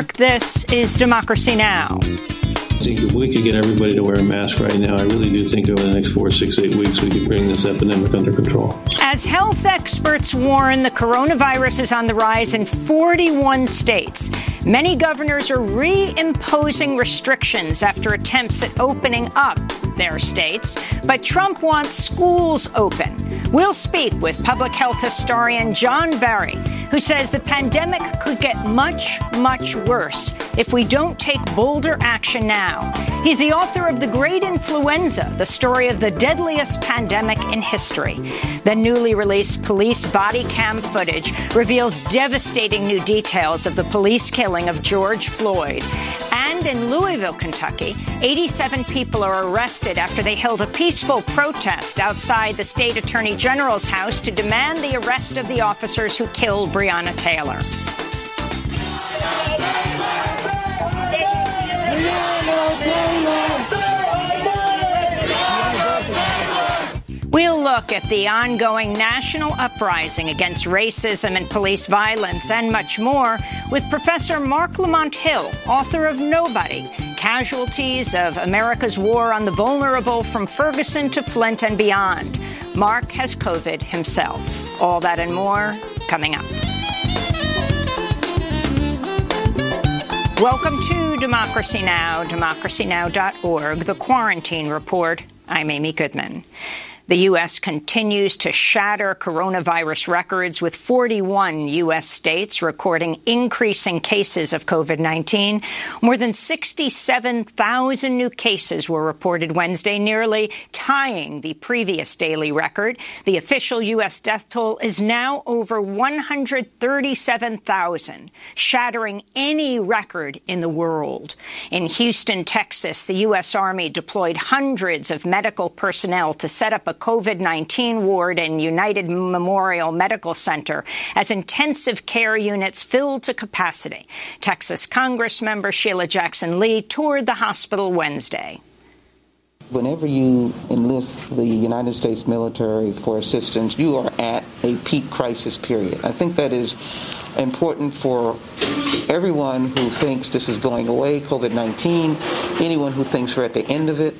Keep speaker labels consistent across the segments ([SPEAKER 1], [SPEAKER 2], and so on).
[SPEAKER 1] This is Democracy Now!
[SPEAKER 2] I think if we could get everybody to wear a mask right now, I really do think over the next four, six, eight weeks we could bring this epidemic under control.
[SPEAKER 1] As health experts warn, the coronavirus is on the rise in 41 states. Many governors are reimposing restrictions after attempts at opening up their states, but Trump wants schools open. We'll speak with public health historian John Barry, who says the pandemic could get much, much worse if we don't take bolder action now. He's the author of The Great Influenza, the story of the deadliest pandemic in history. The newly released police body cam footage reveals devastating new details of the police killing of George Floyd. And in Louisville, Kentucky, 87 people are arrested after they held a peaceful protest outside the state attorney general's house to demand the arrest of the officers who killed Breonna Taylor. We'll look at the ongoing national uprising against racism and police violence and much more with Professor Marc Lamont Hill, author of Nobody Casualties of America's War on the Vulnerable from Ferguson to Flint and Beyond. Marc has COVID himself. All that and more coming up. Welcome to Democracy Now!, democracynow.org, the Quarantine Report. I'm Amy Goodman. The U.S. continues to shatter coronavirus records with 41 U.S. states recording increasing cases of COVID-19. More than 67,000 new cases were reported Wednesday, nearly tying the previous daily record. The official U.S. death toll is now over 137,000, shattering any record in the world. In Houston, Texas, the U.S. Army deployed hundreds of medical personnel to set up a COVID-19 ward in United Memorial Medical Center as intensive care units filled to capacity. Texas Congress member Sheila Jackson Lee toured the hospital Wednesday.
[SPEAKER 3] Whenever you enlist the United States military for assistance, you are at a peak crisis period. I think that is important for everyone who thinks this is going away, COVID 19, anyone who thinks we're at the end of it.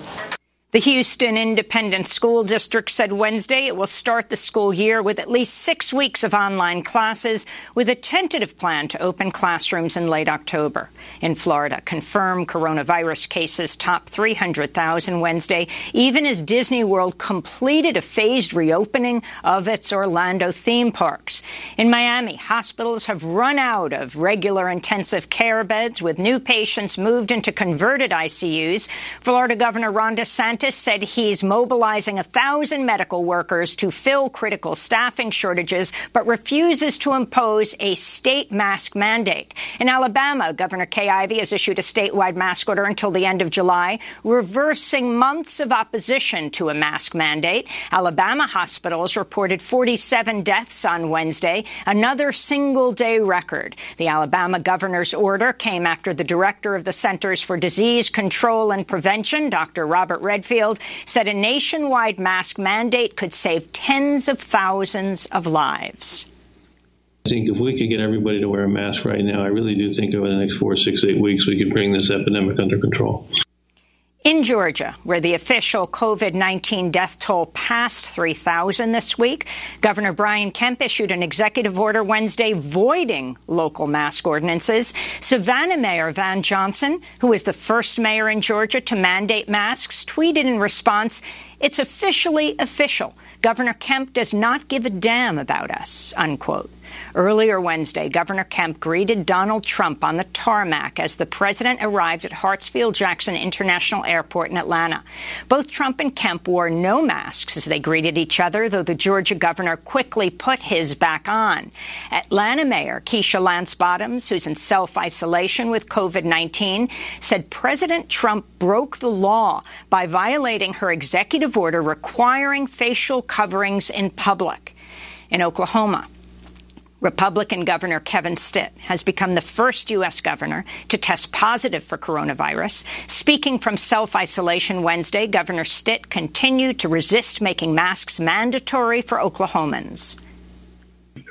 [SPEAKER 1] The Houston Independent School District said Wednesday it will start the school year with at least six weeks of online classes, with a tentative plan to open classrooms in late October. In Florida, confirmed coronavirus cases topped 300,000 Wednesday, even as Disney World completed a phased reopening of its Orlando theme parks. In Miami, hospitals have run out of regular intensive care beds, with new patients moved into converted ICUs. Florida Governor Ron DeSantis DeSantis said he's mobilizing a thousand medical workers to fill critical staffing shortages, but refuses to impose a state mask mandate. In Alabama, Governor Kay Ivey has issued a statewide mask order until the end of July, reversing months of opposition to a mask mandate. Alabama hospitals reported 47 deaths on Wednesday, another single day record. The Alabama governor's order came after the director of the Centers for Disease Control and Prevention, Dr. Robert Redfield, Redfield said a nationwide mask mandate could save tens of thousands of lives.
[SPEAKER 2] I think if we could get everybody to wear a mask right now, I really do think over the next four, six, eight weeks we could bring this epidemic under control.
[SPEAKER 1] In Georgia, where the official COVID-19 death toll passed 3,000 this week, Governor Brian Kemp issued an executive order Wednesday voiding local mask ordinances. Savannah Mayor Van Johnson, who is the first mayor in Georgia to mandate masks, tweeted in response, it's officially official. Governor Kemp does not give a damn about us, unquote. Earlier Wednesday, Governor Kemp greeted Donald Trump on the tarmac as the president arrived at Hartsfield-Jackson International Airport in Atlanta. Both Trump and Kemp wore no masks as they greeted each other, though the Georgia governor quickly put his back on. Atlanta Mayor Keisha Lance Bottoms, who's in self-isolation with COVID-19, said President Trump broke the law by violating her executive order requiring facial coverings in public. In Oklahoma, Republican Governor Kevin Stitt has become the first U.S. governor to test positive for coronavirus. Speaking from self-isolation Wednesday, Governor Stitt continued to resist making masks mandatory for Oklahomans.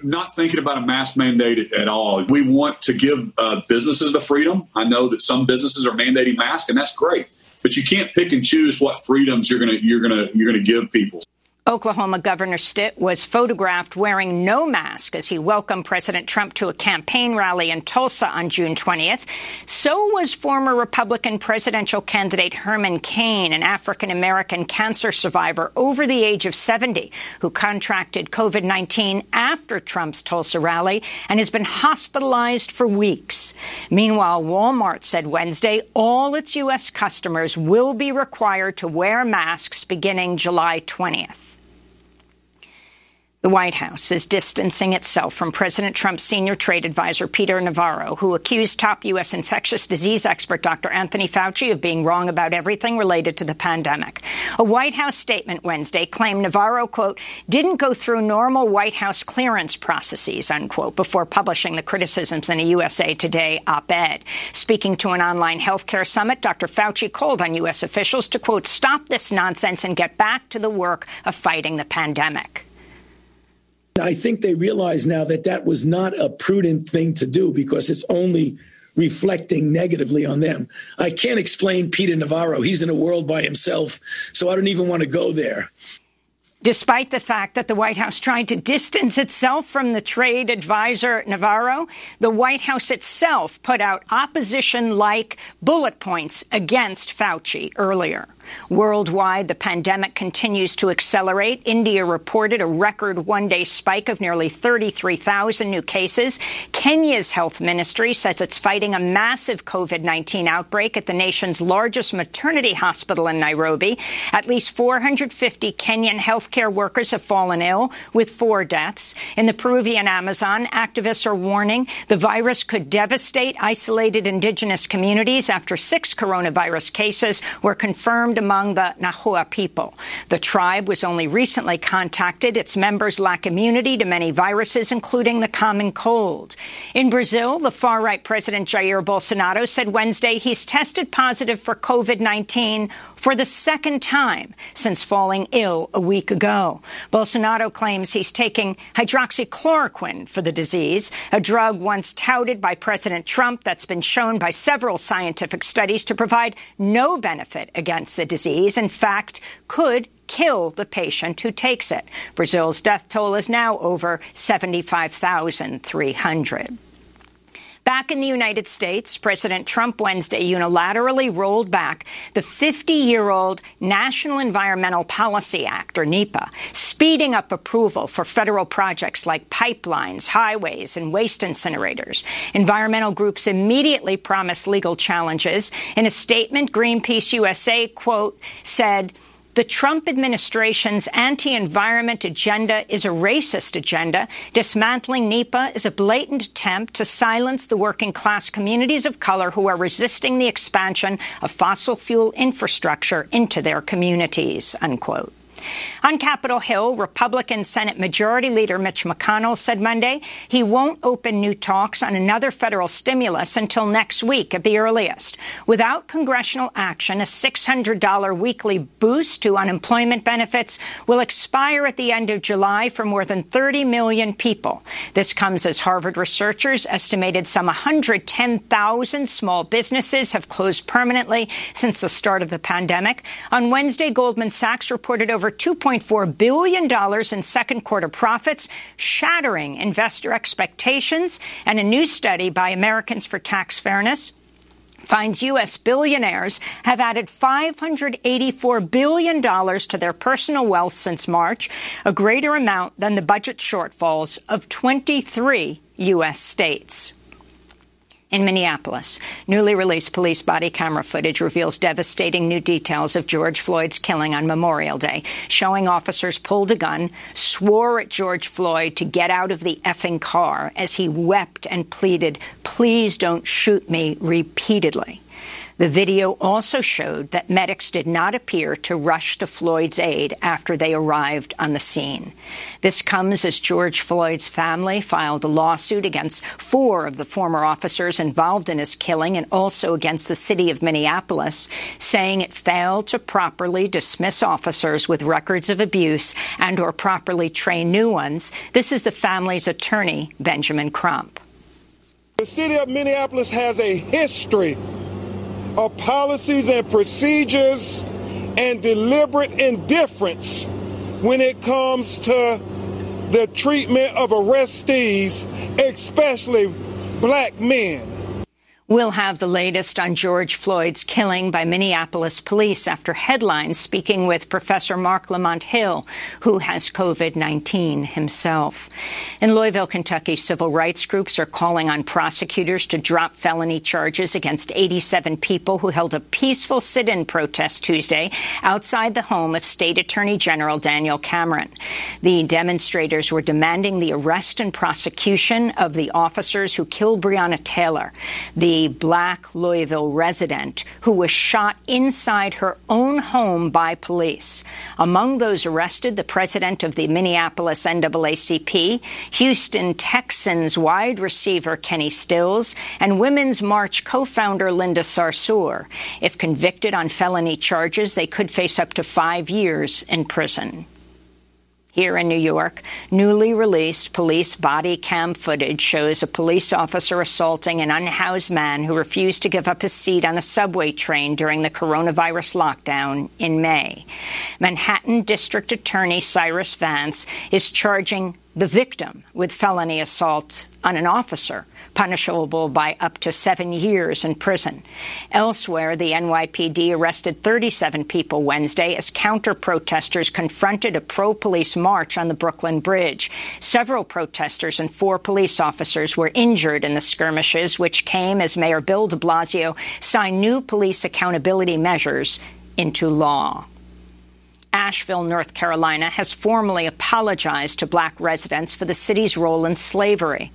[SPEAKER 4] not thinking about a mask mandate at all. We want to give uh, businesses the freedom. I know that some businesses are mandating masks, and that's great. But you can't pick and choose what freedoms you're gonna you're gonna you're gonna give people.
[SPEAKER 1] Oklahoma Governor Stitt was photographed wearing no mask as he welcomed President Trump to a campaign rally in Tulsa on June 20th. So was former Republican presidential candidate Herman Cain, an African American cancer survivor over the age of 70 who contracted COVID 19 after Trump's Tulsa rally and has been hospitalized for weeks. Meanwhile, Walmart said Wednesday all its U.S. customers will be required to wear masks beginning July 20th. The White House is distancing itself from President Trump's senior trade advisor, Peter Navarro, who accused top U.S. infectious disease expert Dr. Anthony Fauci of being wrong about everything related to the pandemic. A White House statement Wednesday claimed Navarro, quote, didn't go through normal White House clearance processes, unquote, before publishing the criticisms in a USA Today op-ed. Speaking to an online healthcare summit, Dr. Fauci called on U.S. officials to, quote, stop this nonsense and get back to the work of fighting the pandemic.
[SPEAKER 5] I think they realize now that that was not a prudent thing to do because it's only reflecting negatively on them. I can't explain Peter Navarro. He's in a world by himself, so I don't even want to go there.
[SPEAKER 1] Despite the fact that the White House tried to distance itself from the trade advisor Navarro, the White House itself put out opposition like bullet points against Fauci earlier. Worldwide, the pandemic continues to accelerate. India reported a record one-day spike of nearly 33,000 new cases. Kenya's health ministry says it's fighting a massive COVID-19 outbreak at the nation's largest maternity hospital in Nairobi. At least 450 Kenyan healthcare workers have fallen ill, with four deaths. In the Peruvian Amazon, activists are warning the virus could devastate isolated indigenous communities after six coronavirus cases were confirmed among the Nahua people. The tribe was only recently contacted. Its members lack immunity to many viruses, including the common cold. In Brazil, the far-right President Jair Bolsonaro said Wednesday he's tested positive for COVID-19 for the second time since falling ill a week ago. Bolsonaro claims he's taking hydroxychloroquine for the disease, a drug once touted by President Trump that's been shown by several scientific studies to provide no benefit against the disease, in fact, could kill the patient who takes it. Brazil's death toll is now over 75,300. Back in the United States, President Trump Wednesday unilaterally rolled back the 50-year-old National Environmental Policy Act, or NEPA, speeding up approval for federal projects like pipelines, highways, and waste incinerators. Environmental groups immediately promised legal challenges. In a statement, Greenpeace USA, quote, said, the Trump administration's anti-environment agenda is a racist agenda. Dismantling NEPA is a blatant attempt to silence the working class communities of color who are resisting the expansion of fossil fuel infrastructure into their communities, unquote. On Capitol Hill, Republican Senate Majority Leader Mitch McConnell said Monday he won't open new talks on another federal stimulus until next week at the earliest. Without congressional action, a $600 weekly boost to unemployment benefits will expire at the end of July for more than 30 million people. This comes as Harvard researchers estimated some 110,000 small businesses have closed permanently since the start of the pandemic. On Wednesday, Goldman Sachs reported over over $2.4 billion in second quarter profits, shattering investor expectations. And a new study by Americans for Tax Fairness finds U.S. billionaires have added $584 billion to their personal wealth since March, a greater amount than the budget shortfalls of 23 U.S. states. In Minneapolis, newly released police body camera footage reveals devastating new details of George Floyd's killing on Memorial Day, showing officers pulled a gun, swore at George Floyd to get out of the effing car as he wept and pleaded, please don't shoot me, repeatedly. The video also showed that medics did not appear to rush to Floyd's aid after they arrived on the scene. This comes as George Floyd's family filed a lawsuit against four of the former officers involved in his killing and also against the city of Minneapolis, saying it failed to properly dismiss officers with records of abuse and or properly train new ones. This is the family's attorney, Benjamin Crump.
[SPEAKER 6] The city of Minneapolis has a history of policies and procedures and deliberate indifference when it comes to the treatment of arrestees, especially black men.
[SPEAKER 1] We'll have the latest on George Floyd's killing by Minneapolis police after headlines speaking with Professor Marc Lamont Hill, who has COVID-19 himself. In Louisville, Kentucky, civil rights groups are calling on prosecutors to drop felony charges against 87 people who held a peaceful sit-in protest Tuesday outside the home of State Attorney General Daniel Cameron. The demonstrators were demanding the arrest and prosecution of the officers who killed Breonna Taylor. The black Louisville resident who was shot inside her own home by police. Among those arrested, the president of the Minneapolis NAACP, Houston Texans wide receiver Kenny Stills, and Women's March co-founder Linda Sarsour. If convicted on felony charges, they could face up to five years in prison here in New York, newly released police body cam footage shows a police officer assaulting an unhoused man who refused to give up his seat on a subway train during the coronavirus lockdown in May. Manhattan District Attorney Cyrus Vance is charging the victim with felony assault on an officer, punishable by up to seven years in prison. Elsewhere, the NYPD arrested 37 people Wednesday as counter-protesters confronted a pro-police march on the Brooklyn Bridge. Several protesters and four police officers were injured in the skirmishes, which came as Mayor Bill de Blasio signed new police accountability measures into law. Asheville, North Carolina, has formally apologized to black residents for the city's role in slavery.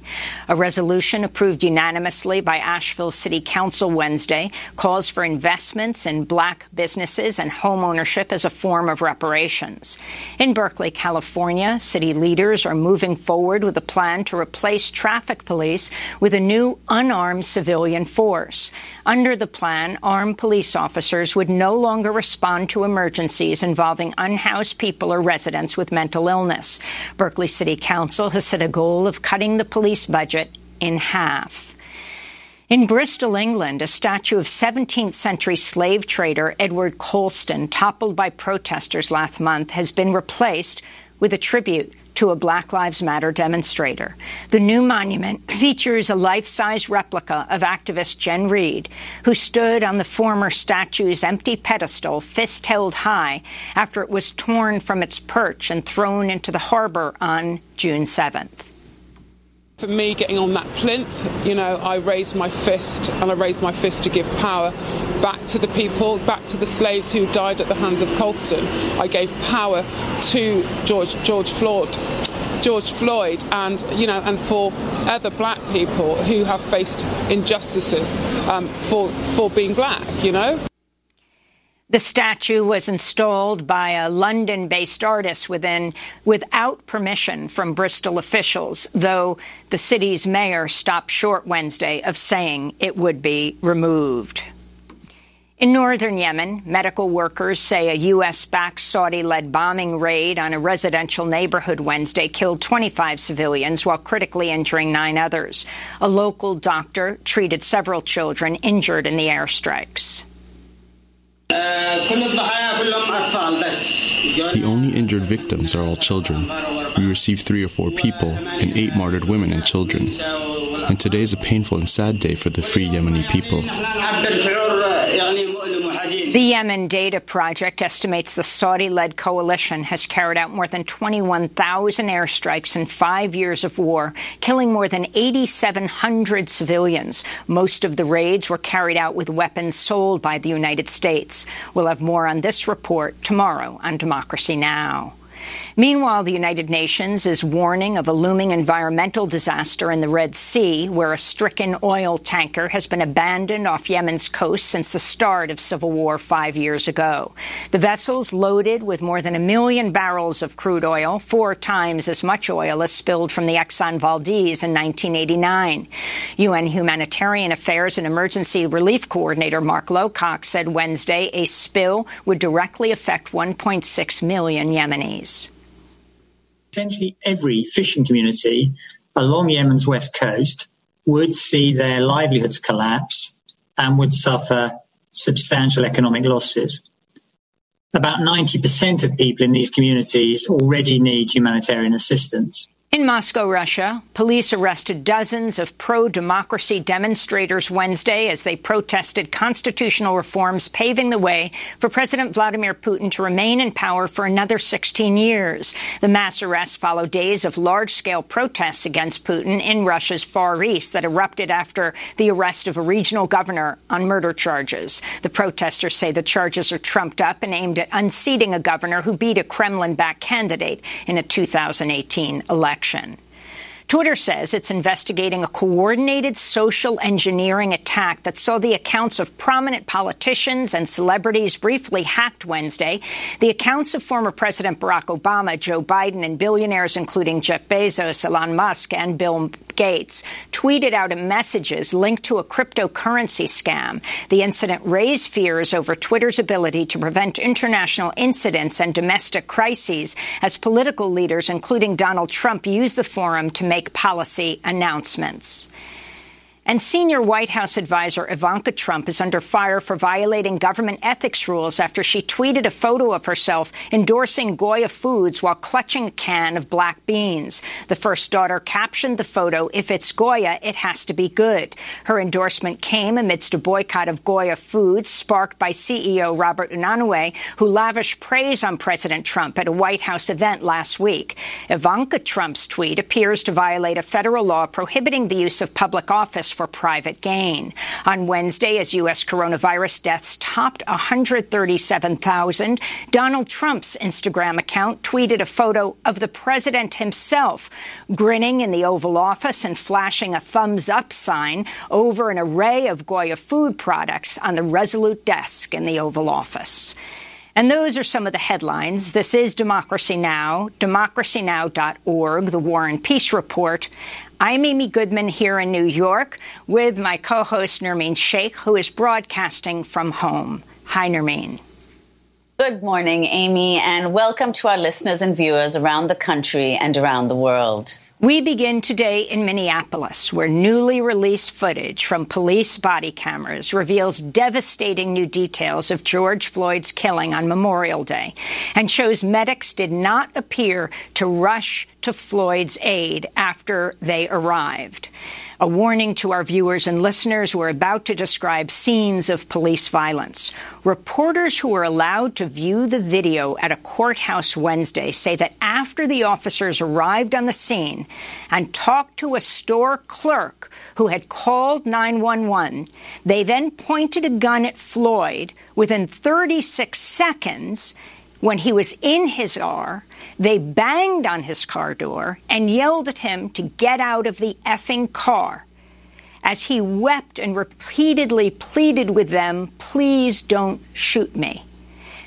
[SPEAKER 1] A resolution approved unanimously by Asheville City Council Wednesday calls for investments in black businesses and home ownership as a form of reparations. In Berkeley, California, city leaders are moving forward with a plan to replace traffic police with a new unarmed civilian force. Under the plan, armed police officers would no longer respond to emergencies involving unhoused people or residents with mental illness. Berkeley City Council has set a goal of cutting the police budget in half. In Bristol, England, a statue of 17th century slave trader Edward Colston, toppled by protesters last month, has been replaced with a tribute to a Black Lives Matter demonstrator. The new monument features a life-size replica of activist Jen Reid, who stood on the former statue's empty pedestal, fist held high, after it was torn from its perch and thrown into the harbor on June 7th.
[SPEAKER 7] For me, getting on that plinth, you know, I raised my fist and I raised my fist to give power back to the people, back to the slaves who died at the hands of Colston. I gave power to George, George Floyd. George Floyd and you know and for other black people who have faced injustices um, for for being black you know
[SPEAKER 1] the statue was installed by a London-based artist within, without permission from Bristol officials, though the city's mayor stopped short Wednesday of saying it would be removed. In northern Yemen, medical workers say a U.S.-backed Saudi-led bombing raid on a residential neighborhood Wednesday killed 25 civilians while critically injuring nine others. A local doctor treated several children injured in the airstrikes.
[SPEAKER 8] The only injured victims are all children. We received three or four people and eight martyred women and children. And today is a painful and sad day for the free Yemeni people.
[SPEAKER 1] The Yemen Data Project estimates the Saudi-led coalition has carried out more than 21,000 airstrikes in five years of war, killing more than 8,700 civilians. Most of the raids were carried out with weapons sold by the United States. We'll have more on this report tomorrow on Democracy Now! Meanwhile, the United Nations is warning of a looming environmental disaster in the Red Sea, where a stricken oil tanker has been abandoned off Yemen's coast since the start of civil war five years ago. The vessel's loaded with more than a million barrels of crude oil, four times as much oil as spilled from the Exxon Valdez in 1989. UN Humanitarian Affairs and Emergency Relief Coordinator Mark Lowcock said Wednesday a spill would directly affect 1.6 million Yemenis
[SPEAKER 9] essentially every fishing community along Yemen's west coast would see their livelihoods collapse and would suffer substantial economic losses. About 90% of people in these communities already need humanitarian assistance.
[SPEAKER 1] In Moscow, Russia, police arrested dozens of pro-democracy demonstrators Wednesday as they protested constitutional reforms paving the way for President Vladimir Putin to remain in power for another 16 years. The mass arrests follow days of large-scale protests against Putin in Russia's Far East that erupted after the arrest of a regional governor on murder charges. The protesters say the charges are trumped up and aimed at unseating a governor who beat a Kremlin-backed candidate in a 2018 election action. Twitter says it's investigating a coordinated social engineering attack that saw the accounts of prominent politicians and celebrities briefly hacked Wednesday. The accounts of former President Barack Obama, Joe Biden, and billionaires including Jeff Bezos, Elon Musk, and Bill Gates tweeted out messages linked to a cryptocurrency scam. The incident raised fears over Twitter's ability to prevent international incidents and domestic crises as political leaders, including Donald Trump, use the forum to make policy announcements. And senior White House advisor Ivanka Trump is under fire for violating government ethics rules after she tweeted a photo of herself endorsing Goya Foods while clutching a can of black beans. The first daughter captioned the photo, if it's Goya, it has to be good. Her endorsement came amidst a boycott of Goya Foods sparked by CEO Robert Unanue, who lavished praise on President Trump at a White House event last week. Ivanka Trump's tweet appears to violate a federal law prohibiting the use of public office for private gain. On Wednesday, as U.S. coronavirus deaths topped 137,000, Donald Trump's Instagram account tweeted a photo of the president himself grinning in the Oval Office and flashing a thumbs up sign over an array of Goya food products on the Resolute desk in the Oval Office. And those are some of the headlines. This is Democracy Now!, democracynow.org, the War and Peace Report. I'm Amy Goodman here in New York with my co-host Nermeen Sheikh, who is broadcasting from home. Hi, Nermeen.
[SPEAKER 10] Good morning, Amy, and welcome to our listeners and viewers around the country and around the world.
[SPEAKER 1] We begin today in Minneapolis, where newly released footage from police body cameras reveals devastating new details of George Floyd's killing on Memorial Day and shows medics did not appear to rush to Floyd's aid after they arrived a warning to our viewers and listeners. We're about to describe scenes of police violence. Reporters who were allowed to view the video at a courthouse Wednesday say that after the officers arrived on the scene and talked to a store clerk who had called 911, they then pointed a gun at Floyd within 36 seconds when he was in his car they banged on his car door and yelled at him to get out of the effing car as he wept and repeatedly pleaded with them, please don't shoot me.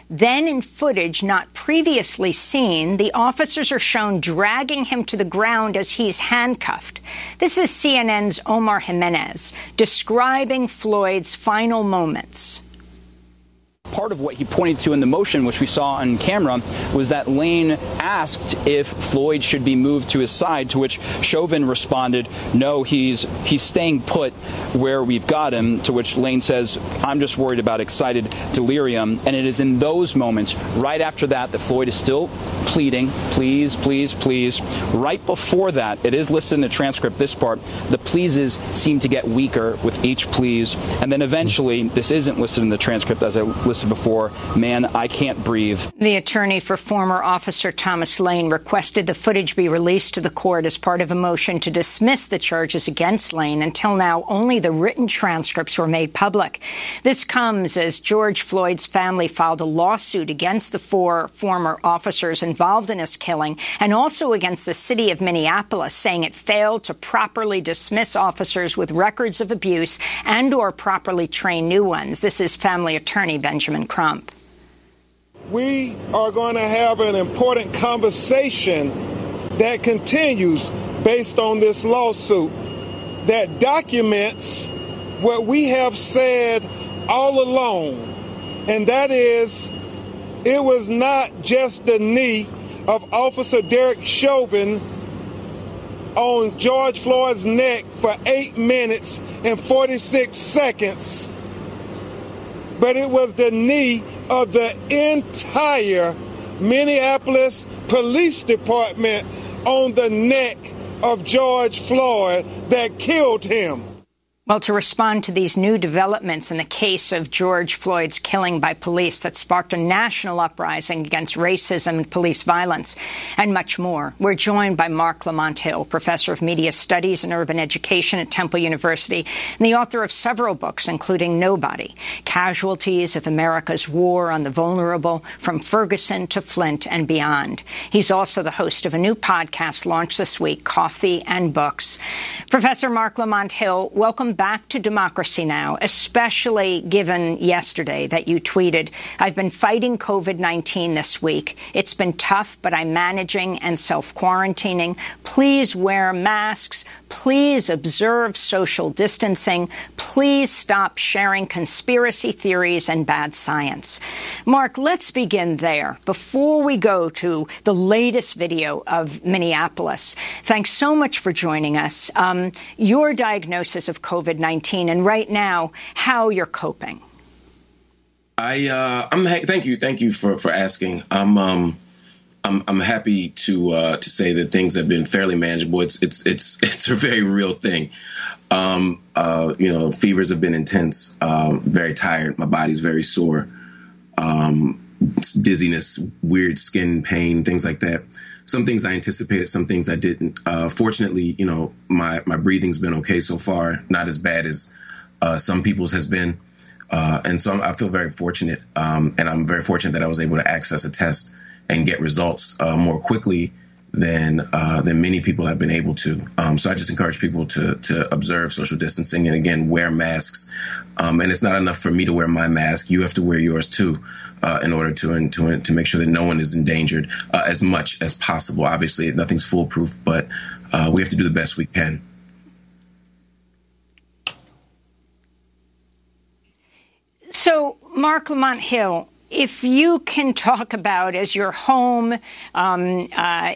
[SPEAKER 1] Then, in footage not previously seen, the officers are shown dragging him to the ground as he's handcuffed. This is CNN's Omar Jimenez describing Floyd's final moments.
[SPEAKER 11] Part of what he pointed to in the motion, which we saw on camera, was that Lane asked if Floyd should be moved to his side, to which Chauvin responded, no, he's he's staying put where we've got him, to which Lane says, I'm just worried about excited delirium. And it is in those moments, right after that, that Floyd is still pleading, please, please, please. Right before that, it is listed in the transcript, this part, the pleases seem to get weaker with each please. And then eventually, this isn't listed in the transcript as I listed before, man, I can't breathe.
[SPEAKER 1] The attorney for former officer Thomas Lane requested the footage be released to the court as part of a motion to dismiss the charges against Lane. Until now, only the written transcripts were made public. This comes as George Floyd's family filed a lawsuit against the four former officers involved in his killing and also against the city of Minneapolis, saying it failed to properly dismiss officers with records of abuse and or properly train new ones. This is family attorney Benjamin Crump.
[SPEAKER 6] We are going to have an important conversation that continues based on this lawsuit that documents what we have said all along, and that is it was not just the knee of Officer Derek Chauvin on George Floyd's neck for eight minutes and 46 seconds, but it was the knee of the entire Minneapolis Police Department on the neck of George Floyd that killed him.
[SPEAKER 1] Well, to respond to these new developments in the case of George Floyd's killing by police that sparked a national uprising against racism and police violence, and much more, we're joined by Marc Lamont Hill, professor of media studies and urban education at Temple University, and the author of several books, including Nobody Casualties of America's War on the Vulnerable, from Ferguson to Flint and beyond. He's also the host of a new podcast launched this week, Coffee and Books. Professor Marc Lamont Hill, welcome back to democracy now, especially given yesterday that you tweeted, I've been fighting COVID 19 this week. It's been tough, but I'm managing and self quarantining. Please wear masks. Please observe social distancing. Please stop sharing conspiracy theories and bad science. Marc, let's begin there before we go to the latest video of Minneapolis. Thanks so much for joining us. Um, your diagnosis of COVID COVID 19 and right now how you're coping.
[SPEAKER 12] I uh, I'm thank you thank you for for asking. I'm um I'm I'm happy to uh, to say that things have been fairly manageable. It's it's it's it's a very real thing. Um, uh, you know, fevers have been intense. Um, very tired. My body's very sore. Um, dizziness, weird skin pain, things like that some things I anticipated, some things I didn't. Uh, fortunately, you know, my my breathing's been okay so far, not as bad as uh, some people's has been, uh, and so I feel very fortunate, um, and I'm very fortunate that I was able to access a test and get results uh, more quickly than uh, than many people have been able to. Um, so I just encourage people to to observe social distancing and again wear masks. Um, and it's not enough for me to wear my mask; you have to wear yours too, uh, in order to to to make sure that no one is endangered uh, as much as possible. Obviously, nothing's foolproof, but uh, we have to do the best we can.
[SPEAKER 1] So, Marc Lamont Hill, if you can talk about as your home um, uh,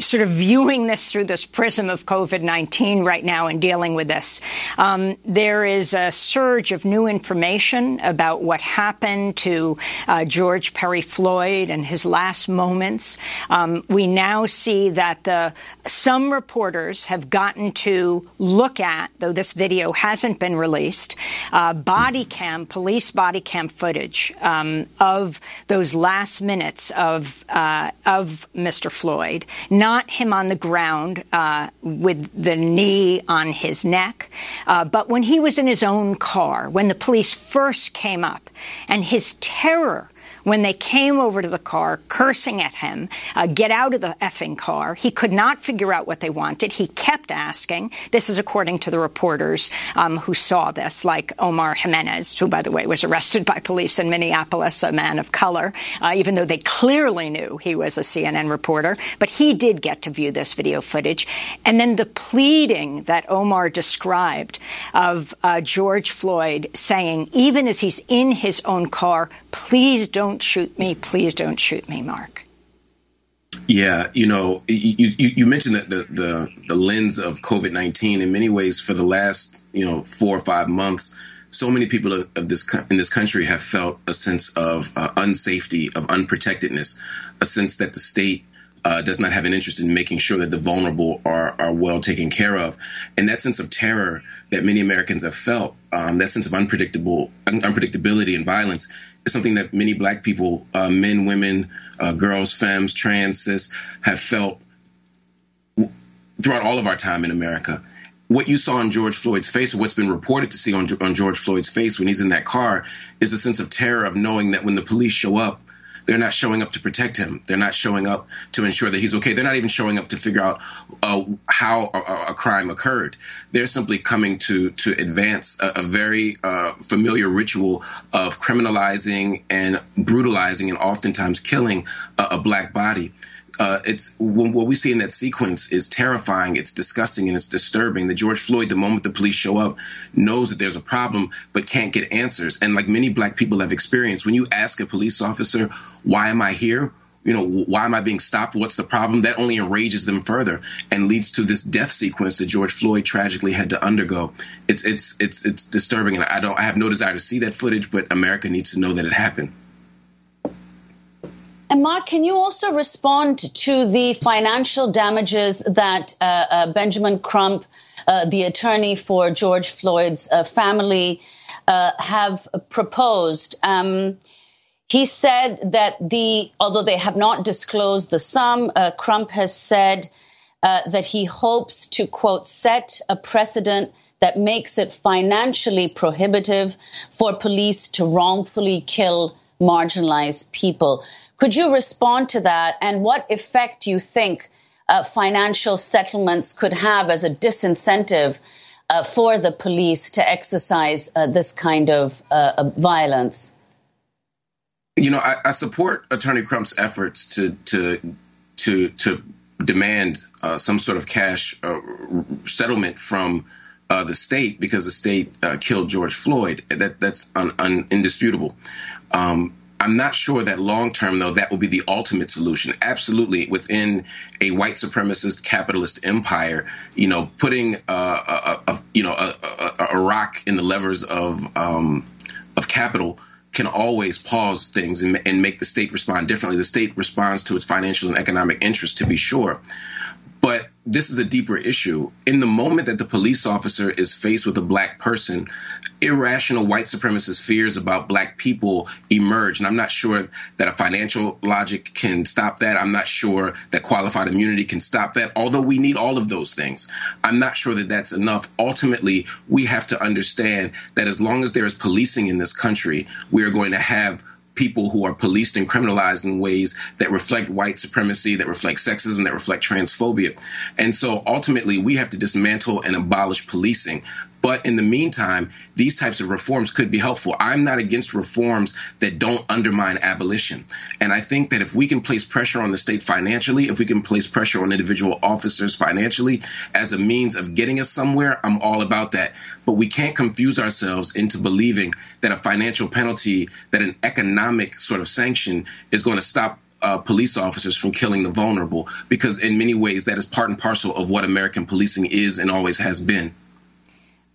[SPEAKER 1] sort of viewing this through this prism of COVID 19 right now and dealing with this. Um, there is a surge of new information about what happened to uh, George Perry Floyd and his last moments. Um, we now see that the, some reporters have gotten to look at, though this video hasn't been released, uh, body cam, police body cam footage um, of those last minutes of, uh, of Mr. Floyd. Not not him on the ground uh, with the knee on his neck, uh, but when he was in his own car, when the police first came up, and his terror when they came over to the car, cursing at him, uh, get out of the effing car. He could not figure out what they wanted. He kept asking. This is according to the reporters um, who saw this, like Omar Jimenez, who, by the way, was arrested by police in Minneapolis, a man of color, uh, even though they clearly knew he was a CNN reporter. But he did get to view this video footage. And then the pleading that Omar described of uh, George Floyd saying, even as he's in his own car, please don't don't shoot me. Please don't shoot me, Marc.
[SPEAKER 12] Yeah, you know, you, you, you mentioned that the, the, the lens of COVID nineteen in many ways for the last you know four or five months, so many people of this in this country have felt a sense of uh, unsafety, of unprotectedness, a sense that the state uh, does not have an interest in making sure that the vulnerable are, are well taken care of. And that sense of terror that many Americans have felt, um, that sense of unpredictable un- unpredictability and violence, something that many black people, uh, men, women, uh, girls, femmes, trans, cis, have felt throughout all of our time in America. What you saw on George Floyd's face, or what's been reported to see on, on George Floyd's face when he's in that car, is a sense of terror of knowing that when the police show up, they're not showing up to protect him. They're not showing up to ensure that he's okay. They're not even showing up to figure out uh, how a, a, crime occurred. They're simply coming to to advance a, a very uh, familiar ritual of criminalizing and brutalizing and oftentimes killing a, a black body uh, it's what we see in that sequence is terrifying. It's disgusting and it's disturbing. That George Floyd, the moment the police show up, knows that there's a problem but can't get answers. And like many black people have experienced, when you ask a police officer, "Why am I here?" You know, why am I being stopped? What's the problem? That only enrages them further and leads to this death sequence that George Floyd tragically had to undergo. It's it's it's it's disturbing, and I don't I have no desire to see that footage, but America needs to know that it happened.
[SPEAKER 10] And Marc, can you also respond to the financial damages that uh, uh, Benjamin Crump, uh, the attorney for George Floyd's uh, family, uh, have proposed? Um, he said that the, although they have not disclosed the sum, uh, Crump has said that he hopes to quote set a precedent that makes it financially prohibitive for police to wrongfully kill marginalized people. Could you respond to that? And what effect do you think uh, financial settlements could have as a disincentive uh, for the police to exercise uh, this kind of uh, violence?
[SPEAKER 12] You know, I, I, support Attorney Crump's efforts to to to to demand uh, some sort of cash uh, settlement from the state because the state killed George Floyd. That that's un, un, indisputable. Um, I'm not sure that long term, though, that will be the ultimate solution. Absolutely, within a white supremacist capitalist empire, you know, putting uh, uh, uh, a, a, a you know a, a, rock in the levers of um, of capital can always pause things and, and make the state respond differently. The state responds to its financial and economic interests, to be sure, but this is a deeper issue. In the moment that the police officer is faced with a black person, irrational white supremacist fears about black people emerge. And I'm not sure that a financial logic can stop that. I'm not sure that qualified immunity can stop that, although we need all of those things. I'm not sure that that's enough. Ultimately, we have to understand that as long as there is policing in this country, we are going to have people who are policed and criminalized in ways that reflect white supremacy, that reflect sexism, that reflect transphobia. And so ultimately, we have to dismantle and abolish policing. But in the meantime, these types of reforms could be helpful. I'm not against reforms that don't undermine abolition. And I think that if we can place pressure on the state financially, if we can place pressure on individual officers financially as a means of getting us somewhere, I'm all about that. But we can't confuse ourselves into believing that a financial penalty, that an economic sort of sanction is going to stop uh, police officers from killing the vulnerable, because in many ways that is part and parcel of what American policing is and always has been.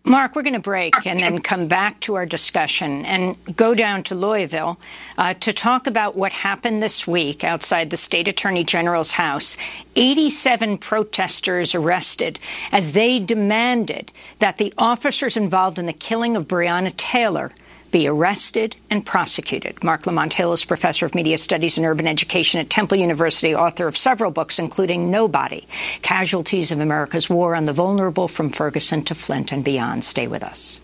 [SPEAKER 1] Marc, we're going to break and then come back to our discussion and go down to Louisville uh, to talk about what happened this week outside the state attorney general's house. 87 protesters arrested as they demanded that the officers involved in the killing of Breonna Taylor be arrested and prosecuted. Marc Lamont Hill is professor of media studies and urban education at Temple University, author of several books, including Nobody Casualties of America's War on the Vulnerable from Ferguson to Flint and Beyond. Stay with us.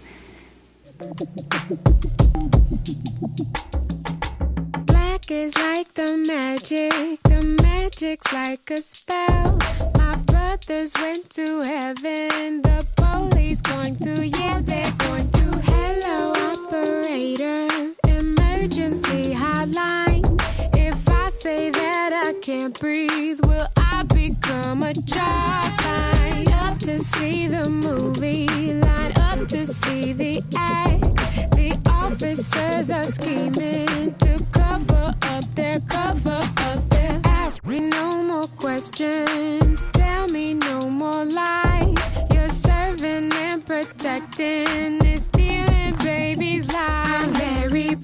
[SPEAKER 13] Black is like the magic, the magic's like a spell. My brothers went to heaven, the police going to, they're going to hello operator, emergency hotline. If I say that I can't breathe, will I become a child? Line up to see the movie, line up to see the act. The officers are scheming to cover up their cover up their. No more questions, tell me no more lies. You're serving and protecting this baby's life. I'm very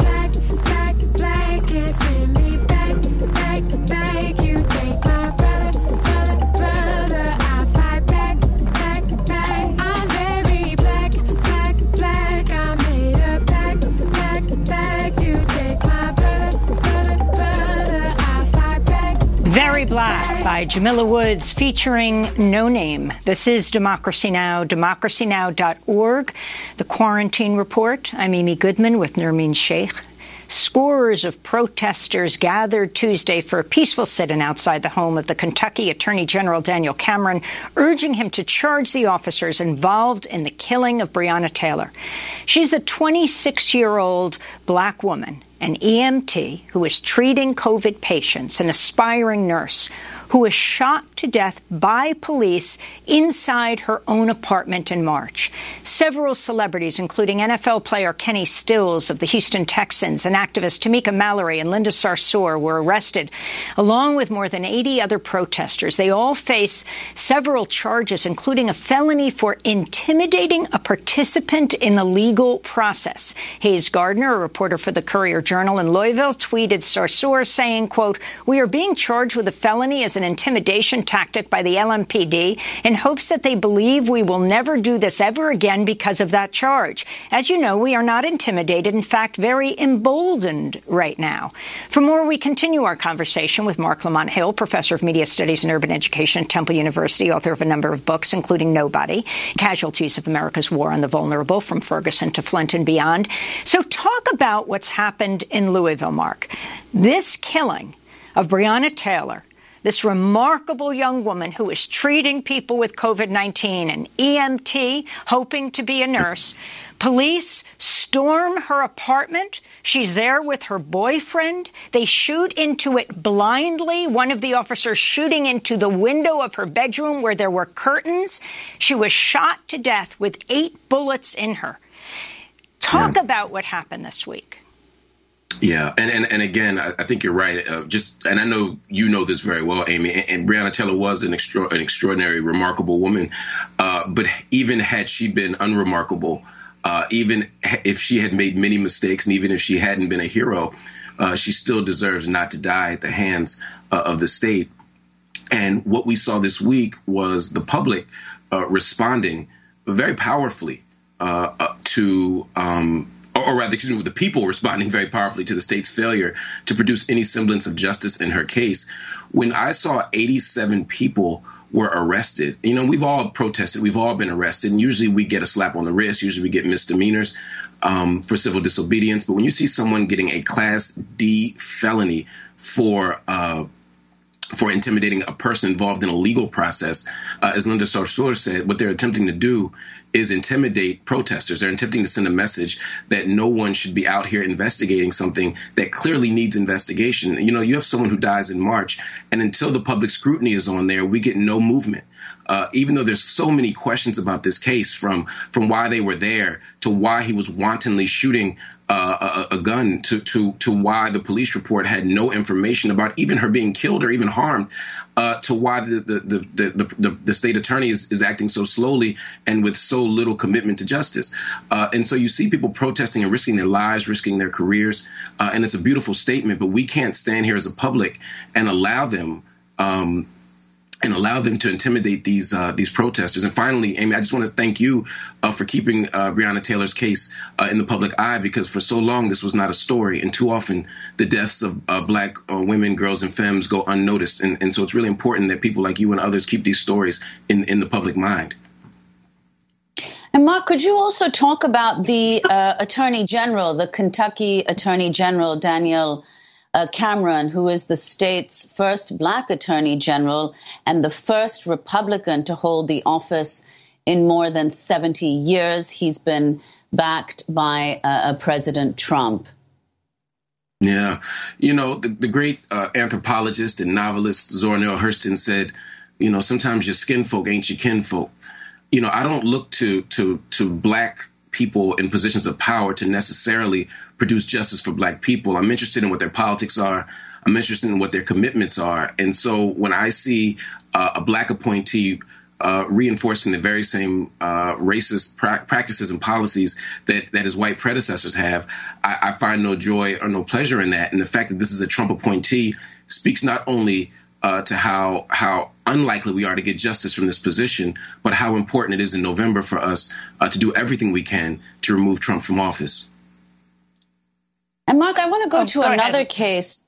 [SPEAKER 1] Very Black by Jamila Woods featuring Noname. This is Democracy Now!, democracynow.org. The Quarantine Report. I'm Amy Goodman with Nermeen Sheikh. Scores of protesters gathered Tuesday for a peaceful sit-in outside the home of the Kentucky Attorney General Daniel Cameron, urging him to charge the officers involved in the killing of Breonna Taylor. She's a 26-year-old black woman an EMT who was treating COVID patients, an aspiring nurse who was shot to death by police inside her own apartment in March. Several celebrities, including NFL player Kenny Stills of the Houston Texans and activist Tamika Mallory and Linda Sarsour, were arrested, along with more than 80 other protesters. They all face several charges, including a felony for intimidating a participant in the legal process. Hayes Gardner, a reporter for the Courier Journal in Louisville, tweeted Sarsour saying, quote, We are being charged with a felony as an intimidation tactic by the LMPD in hopes that they believe we will never do this ever again because of that charge. As you know, we are not intimidated, in fact, very emboldened right now. For more, we continue our conversation with Marc Lamont Hill, professor of media studies and urban education at Temple University, author of a number of books, including Nobody, Casualties of America's War on the Vulnerable, from Ferguson to Flint and beyond. So talk about what's happened in Louisville, Mark. This killing of Breonna Taylor this remarkable young woman who is treating people with COVID 19, an EMT, hoping to be a nurse. Police storm her apartment. She's there with her boyfriend. They shoot into it blindly. One of the officers shooting into the window of her bedroom where there were curtains. She was shot to death with eight bullets in her. Talk yeah. about what happened this week.
[SPEAKER 12] Yeah, and and, and again, I, think you're right. Uh, just and I know you know this very well, Amy. And, and Breonna Taylor was an extra, an extraordinary, remarkable woman. Uh, but even had she been unremarkable, uh, even if she had made many mistakes, and even if she hadn't been a hero, uh, she still deserves not to die at the hands uh, of the state. And what we saw this week was the public uh, responding very powerfully to. Um, or rather, excuse me, with the people responding very powerfully to the state's failure to produce any semblance of justice in her case. When I saw 87 people were arrested, you know, we've all protested, we've all been arrested, and usually we get a slap on the wrist, usually we get misdemeanors um, for civil disobedience. But when you see someone getting a Class D felony for uh, for intimidating a person involved in a legal process. Uh, as Linda Sarsour said, what they're attempting to do is intimidate protesters. They're attempting to send a message that no one should be out here investigating something that clearly needs investigation. You know, you have someone who dies in March, and until the public scrutiny is on there, we get no movement uh, even though there's so many questions about this case, from from why they were there to why he was wantonly shooting uh, a, a, gun to, to to why the police report had no information about even her being killed or even harmed, uh, to why the the, the the, the, the, state attorney is, is acting so slowly and with so little commitment to justice. Uh, and so you see people protesting and risking their lives, risking their careers, uh, and it's a beautiful statement. But we can't stand here as a public and allow them. Um, and allow them to intimidate these uh, these protesters. And finally, Amy, I just want to thank you uh, for keeping uh, Breonna Taylor's case uh, in the public eye because for so long this was not a story, and too often the deaths of uh, black uh, women, girls, and femmes go unnoticed. And, and so it's really important that people like you and others keep these stories in in the public mind.
[SPEAKER 10] And Marc, could you also talk about the Attorney General, the Kentucky Attorney General Daniel? Uh, Cameron, who is the state's first black attorney general and the first Republican to hold the office in more than 70 years. He's been backed by uh, President Trump.
[SPEAKER 12] Yeah. You know, the, the great uh, anthropologist and novelist Zora Neale Hurston said, you know, sometimes your skin folk ain't your kinfolk. You know, I don't look to to to black people in positions of power to necessarily produce justice for black people. I'm interested in what their politics are. I'm interested in what their commitments are. And so when I see uh, a black appointee uh, reinforcing the very same uh, racist pra- practices and policies that, that his white predecessors have, I, I find no joy or no pleasure in that. And the fact that this is a Trump appointee speaks not only uh, to how how unlikely we are to get justice from this position, but how important it is in November for us uh, to do everything we can to remove Trump from office.
[SPEAKER 10] And Marc, I want to go oh, to go another ahead. case.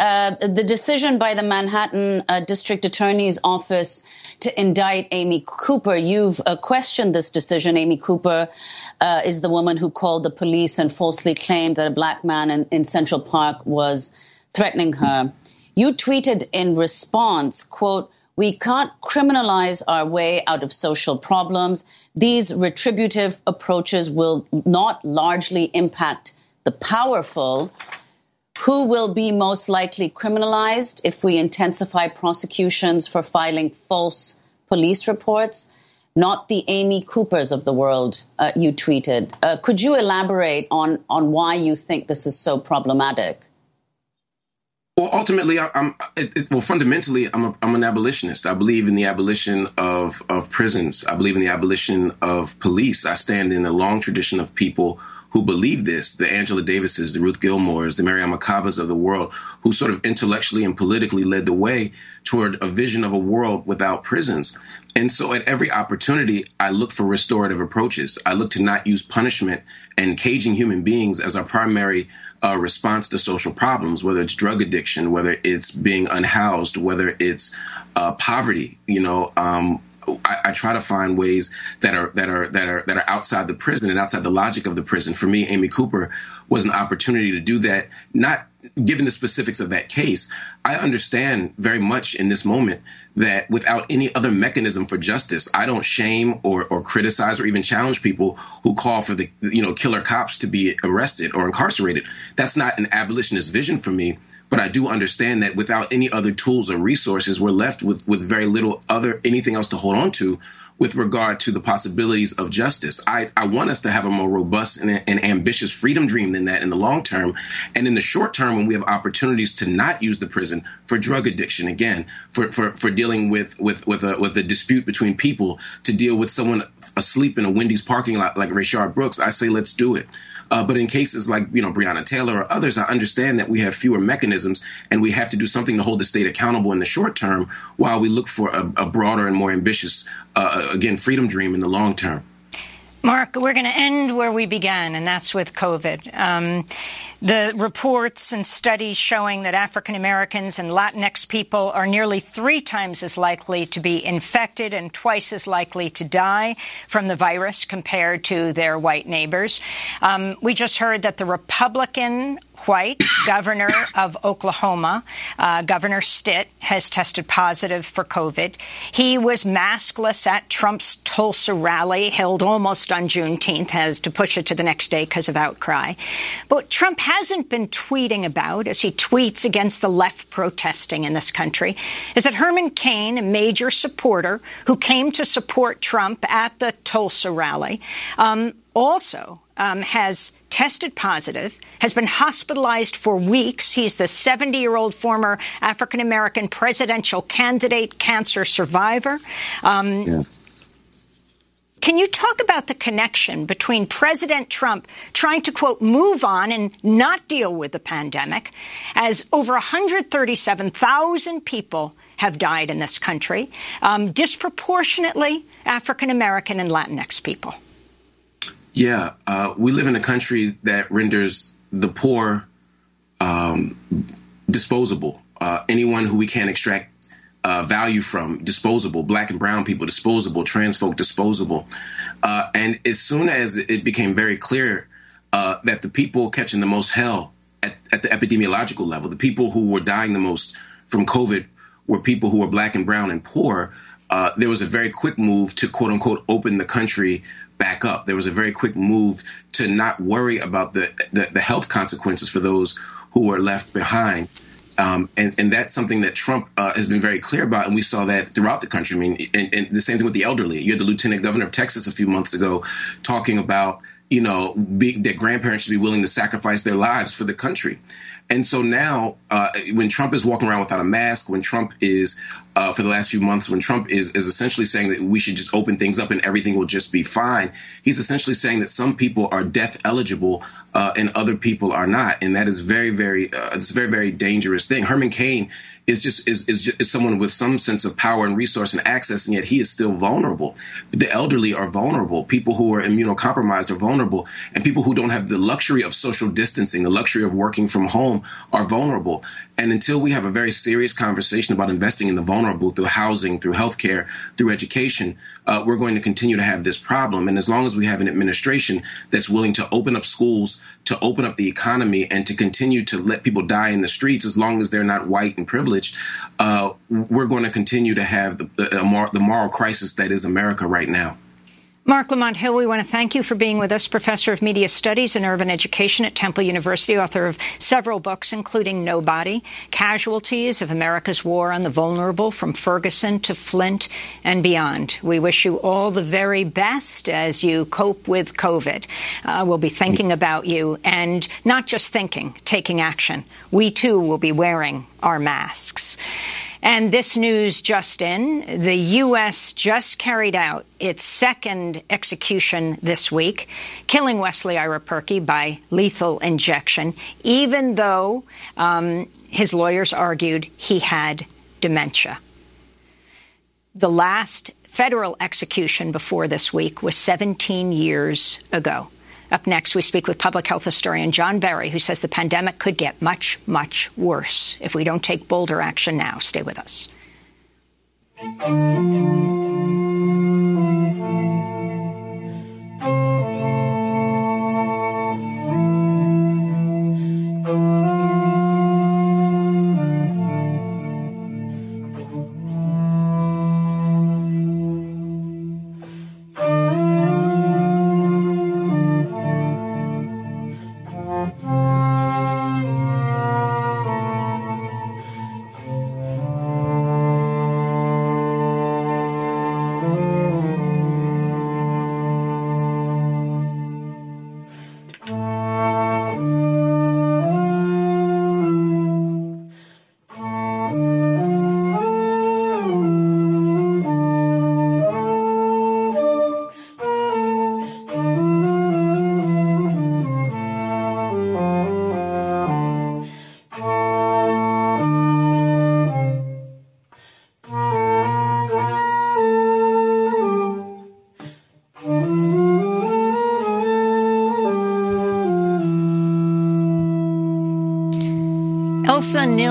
[SPEAKER 10] uh, the decision by the Manhattan uh, District Attorney's Office to indict Amy Cooper. You've uh, questioned this decision. Amy Cooper uh, is the woman who called the police and falsely claimed that a black man in, in Central Park was threatening her. You tweeted in response, quote, we can't criminalize our way out of social problems. These retributive approaches will not largely impact the powerful. Who will be most likely criminalized if we intensify prosecutions for filing false police reports? Not the Amy Coopers of the world, uh, you tweeted. Uh, could you elaborate on, on why you think this is so problematic?
[SPEAKER 12] Well, ultimately, I'm it, it, well. Fundamentally, I'm a, I'm an abolitionist. I believe in the abolition of of prisons. I believe in the abolition of police. I stand in a long tradition of people who believe this, the Angela Davises, the Ruth Gilmores, the Mariame Kabas of the world, who sort of intellectually and politically led the way toward a vision of a world without prisons. And so at every opportunity, I look for restorative approaches. I look to not use punishment and caging human beings as our primary uh, response to social problems, whether it's drug addiction, whether it's being unhoused, whether it's uh, poverty. You know, um, I, I, try to find ways that are that are that are that are outside the prison and outside the logic of the prison. For me, Amy Cooper was an opportunity to do that. Not given the specifics of that case, I understand very much in this moment that without any other mechanism for justice, I don't shame or, or criticize or even challenge people who call for the you know killer cops to be arrested or incarcerated. That's not an abolitionist vision for me. But I do understand that without any other tools or resources, we're left with, with very little other anything else to hold on to with regard to the possibilities of justice. I, I want us to have a more robust and, and, ambitious freedom dream than that in the long term. And in the short term, when we have opportunities to not use the prison for drug addiction, again, for, for, for dealing with, with, with, a, with a dispute between people, to deal with someone asleep in a Wendy's parking lot like Rayshard Brooks, I say let's do it. Uh, but in cases like you know Breonna Taylor or others, I understand that we have fewer mechanisms and we have to do something to hold the state accountable in the short term, while we look for a, a broader and more ambitious, uh, again, freedom dream in the long term.
[SPEAKER 1] Marc, we're going to end where we began, and that's with COVID. Um, the reports and studies showing that African Americans and Latinx people are nearly three times as likely to be infected and twice as likely to die from the virus compared to their white neighbors. Um, we just heard that the Republican White, governor of Oklahoma, uh, Governor Stitt, has tested positive for COVID. He was maskless at Trump's Tulsa rally held almost on Juneteenth, has to push it to the next day because of outcry. But Trump hasn't been tweeting about, as he tweets against the left protesting in this country, is that Herman Cain, a major supporter who came to support Trump at the Tulsa rally, um, also um, has tested positive, has been hospitalized for weeks. He's the 70 year old former African American presidential candidate, cancer survivor. Um, yeah. Can you talk about the connection between President Trump trying to, quote, move on and not deal with the pandemic, as over 137,000 people have died in this country, um, disproportionately African American and Latinx people?
[SPEAKER 12] Yeah, uh, we live in a country that renders the poor um, disposable. Uh, anyone who we can't extract uh, value from disposable. Black and brown people disposable. Trans folk disposable. Uh, and as soon as it became very clear uh, that the people catching the most hell at, at the epidemiological level, the people who were dying the most from COVID, were people who were black and brown and poor. Uh, there was a very quick move to quote unquote open the country back up. There was a very quick move to not worry about the, the, the health consequences for those who were left behind. Um, and, and that's something that Trump uh, has been very clear about, and we saw that throughout the country. I mean, and, and the same thing with the elderly. You had the lieutenant governor of Texas a few months ago talking about, you know, that grandparents should be willing to sacrifice their lives for the country. And so now, uh, when Trump is walking around without a mask, when Trump is uh, for the last few months when Trump is, is essentially saying that we should just open things up and everything will just be fine. He's essentially saying that some people are death eligible uh, and other people are not, and that is very, very, uh, it's a very, very dangerous thing. Herman Cain is just is, is just, is someone with some sense of power and resource and access, and yet he is still vulnerable. The elderly are vulnerable. People who are immunocompromised are vulnerable, and people who don't have the luxury of social distancing, the luxury of working from home, are vulnerable. And until we have a very serious conversation about investing in the vulnerable through housing, through healthcare, through education, uh, we're going to continue to have this problem. And as long as we have an administration that's willing to open up schools, to open up the economy, and to continue to let people die in the streets, as long as they're not white and privileged, uh, we're going to continue to have the, the, the moral crisis that is America right now.
[SPEAKER 1] Marc Lamont Hill, we want to thank you for being with us, professor of media studies and urban education at Temple University, author of several books, including Nobody, Casualties of America's War on the Vulnerable from Ferguson to Flint and beyond. We wish you all the very best as you cope with COVID. Uh, we'll be thinking about you and not just thinking, taking action. We too will be wearing our masks. And this news just in, the U.S. just carried out its second execution this week, killing Wesley Ira by lethal injection, even though um, his lawyers argued he had dementia. The last federal execution before this week was 17 years ago. Up next, we speak with public health historian John Barry, who says the pandemic could get much, much worse if we don't take bolder action now. Stay with us.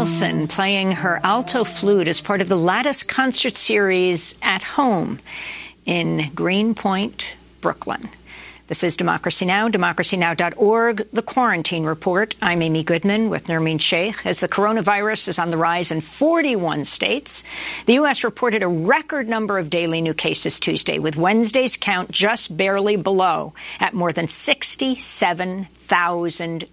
[SPEAKER 1] Nilsson playing her alto flute as part of the Lattice concert series at home in Greenpoint, Brooklyn. This is Democracy Now!, democracynow.org, The Quarantine Report. I'm Amy Goodman with Nermeen Sheikh. As the coronavirus is on the rise in 41 states, the U.S. reported a record number of daily new cases Tuesday, with Wednesday's count just barely below at more than 67,000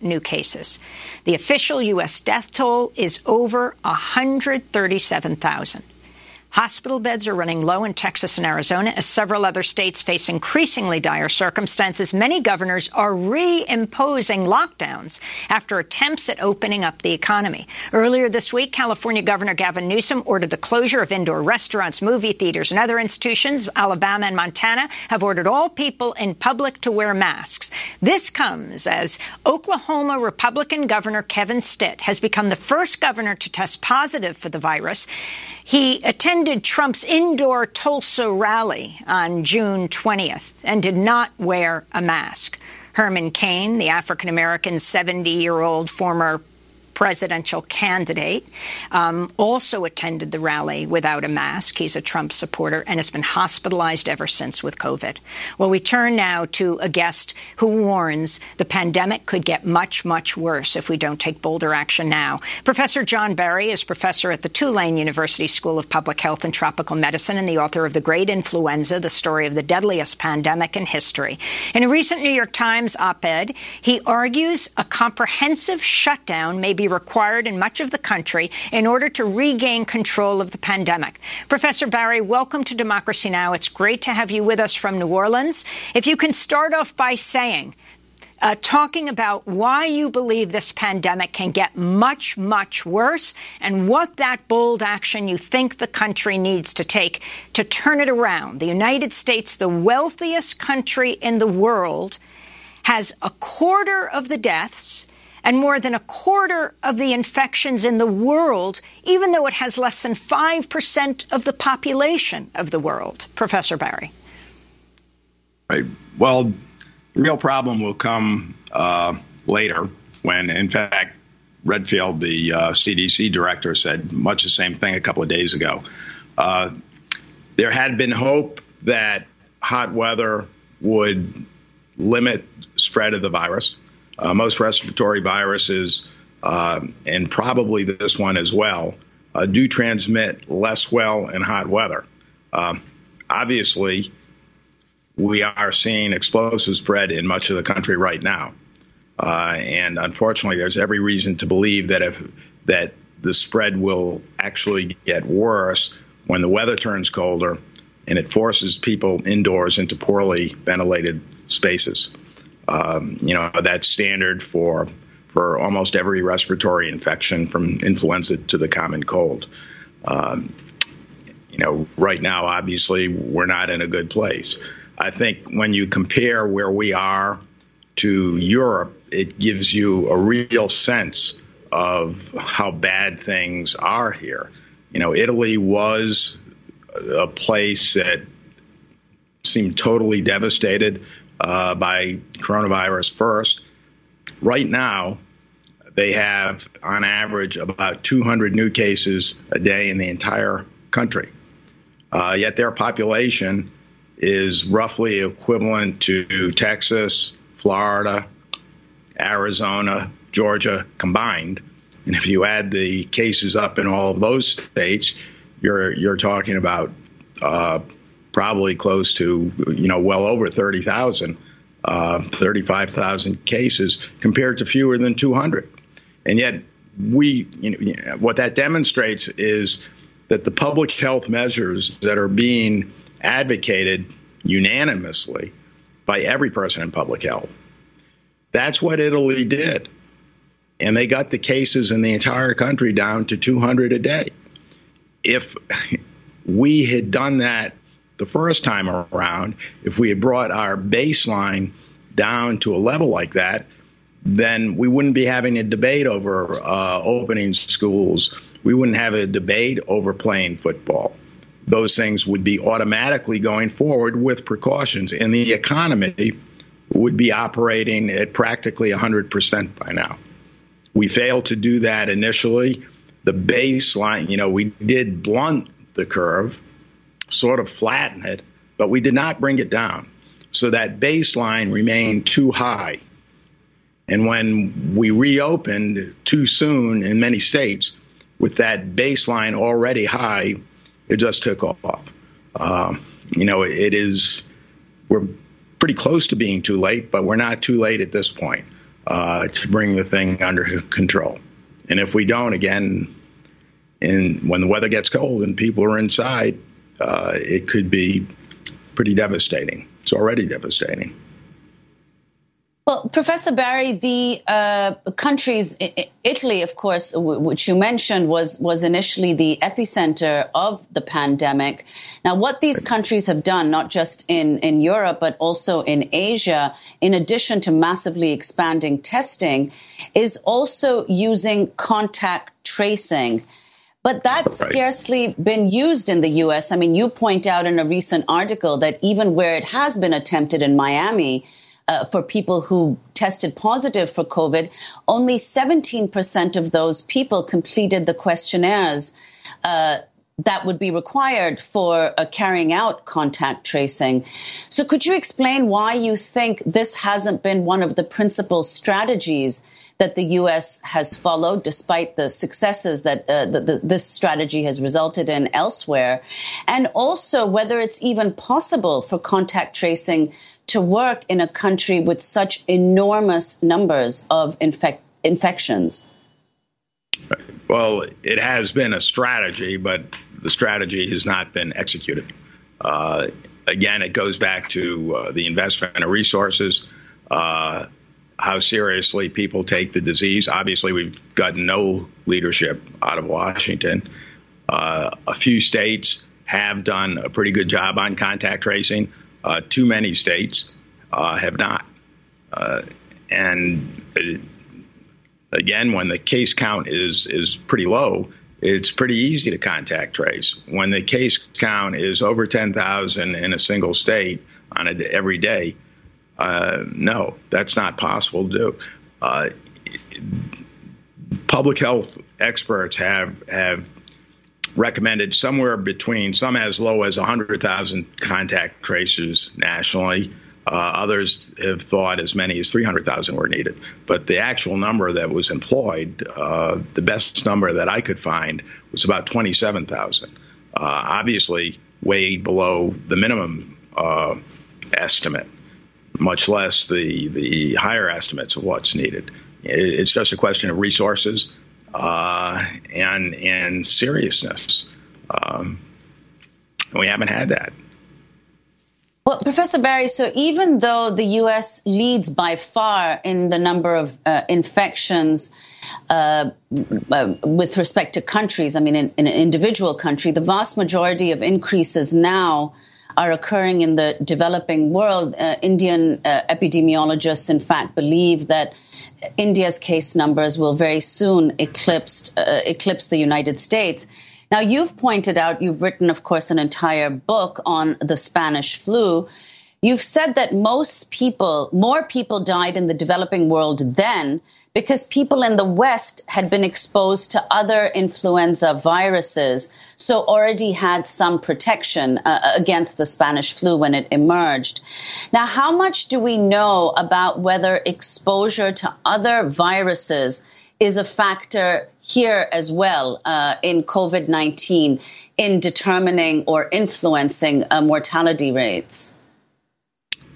[SPEAKER 1] new cases. The official U.S. death toll is over 137,000. Hospital beds are running low in Texas and Arizona as several other states face increasingly dire circumstances. Many governors are reimposing lockdowns after attempts at opening up the economy. Earlier this week, California Governor Gavin Newsom ordered the closure of indoor restaurants, movie theaters, and other institutions. Alabama and Montana have ordered all people in public to wear masks. This comes as Oklahoma Republican Governor Kevin Stitt has become the first governor to test positive for the virus. He attended Trump's indoor Tulsa rally on June 20th and did not wear a mask. Herman Cain, the African American 70 year old former presidential candidate, um, also attended the rally without a mask. He's a Trump supporter and has been hospitalized ever since with COVID. Well, we turn now to a guest who warns the pandemic could get much, much worse if we don't take bolder action now. Professor John Barry is professor at the Tulane University School of Public Health and Tropical Medicine and the author of The Great Influenza, the story of the deadliest pandemic in history. In a recent New York Times op-ed, he argues a comprehensive shutdown may be required in much of the country in order to regain control of the pandemic. Professor Barry, welcome to Democracy Now! It's great to have you with us from New Orleans. If you can start off by saying, uh, talking about why you believe this pandemic can get much, much worse and what that bold action you think the country needs to take to turn it around. The United States, the wealthiest country in the world, has a quarter of the deaths and more than a quarter of the infections in the world, even though it has less than 5% of the population of the world. Professor Barry.
[SPEAKER 14] Right. Well, the real problem will come uh, later when, in fact, Redfield, the uh, CDC director, said much the same thing a couple of days ago. Uh, there had been hope that hot weather would limit spread of the virus. Uh, most respiratory viruses, uh, and probably this one as well, uh, do transmit less well in hot weather. obviously, we are seeing explosive spread in much of the country right now. Uh, and unfortunately, there's every reason to believe that if that the spread will actually get worse when the weather turns colder and it forces people indoors into poorly ventilated spaces. Um, you know that's standard for for almost every respiratory infection, from influenza to the common cold. Um, you know, right now, obviously, we're not in a good place. I think when you compare where we are to Europe, it gives you a real sense of how bad things are here. You know, Italy was a place that seemed totally devastated uh, by coronavirus first. Right now, they have, on average, about 200 new cases a day in the entire country. Uh, yet their population is roughly equivalent to Texas, Florida, Arizona, Georgia combined. And if you add the cases up in all of those states, you're you're talking about uh, probably close to you know well over 30,000, uh, 35,000 cases compared to fewer than 200. And yet we you know, what that demonstrates is that the public health measures that are being advocated unanimously by every person in public health. That's what Italy did. And they got the cases in the entire country down to 200 a day. If we had done that the first time around, if we had brought our baseline down to a level like that, then we wouldn't be having a debate over uh, opening schools. We wouldn't have a debate over playing football those things would be automatically going forward with precautions, and the economy would be operating at practically 100% by now. We failed to do that initially. The baseline, you know, we did blunt the curve, sort of flatten it, but we did not bring it down. So that baseline remained too high. And when we reopened too soon in many states, with that baseline already high, it just took off. Um, you know, it is, we're pretty close to being too late, but we're not too late at this point uh, to bring the thing under control. And if we don't, again, and when the weather gets cold and people are inside, uh, it could be pretty devastating. It's already devastating.
[SPEAKER 10] Well, Professor Barry, the uh, countries, Italy, of course, which you mentioned, was was initially the epicenter of the pandemic. Now, what these countries have done, not just in in Europe but also in Asia, in addition to massively expanding testing, is also using contact tracing. But that's right. scarcely been used in the U.S. I mean, you point out in a recent article that even where it has been attempted in Miami uh, for people who tested positive for COVID, only 17% of those people completed the questionnaires. Uh, that would be required for uh, carrying out contact tracing. So, could you explain why you think this hasn't been one of the principal strategies that the U.S. has followed, despite the successes that uh, the, the, this strategy has resulted in elsewhere? And also, whether it's even possible for contact tracing to work in a country with such enormous numbers of infect- infections?
[SPEAKER 14] Well, it has been a strategy, but the strategy has not been executed. Uh, again, it goes back to uh, the investment of resources. Uh, how seriously people take the disease. Obviously, we've got no leadership out of Washington. Uh, a few states have done a pretty good job on contact tracing. Uh, too many states uh, have not. Uh, and uh, again, when the case count is is pretty low, it's pretty easy to contact trace. When the case count is over 10,000 in a single state on a, every day, uh, no, that's not possible to do. Uh, public health experts have have recommended somewhere between some as low as 100,000 contact traces nationally. Uh, others have thought as many as 300,000 were needed. But the actual number that was employed, uh, the best number that I could find, was about 27,000. Uh, obviously, way below the minimum uh, estimate, much less the, the higher estimates of what's needed. It's just a question of resources uh, and, and seriousness. Um, we haven't had that.
[SPEAKER 10] Well, Professor Barry, so even though the U.S. leads by far in the number of uh, infections uh, uh, with respect to countries, I mean, in, in, an individual country, the vast majority of increases now are occurring in the developing world. Uh, Indian uh, epidemiologists, in fact, believe that India's case numbers will very soon eclipse, uh, eclipse the United States. Now, you've pointed out, you've written, of course, an entire book on the Spanish flu. You've said that most people, more people died in the developing world then because people in the West had been exposed to other influenza viruses, so already had some protection uh, against the Spanish flu when it emerged. Now, how much do we know about whether exposure to other viruses is a factor here as well uh, in COVID 19 in determining or influencing uh, mortality rates?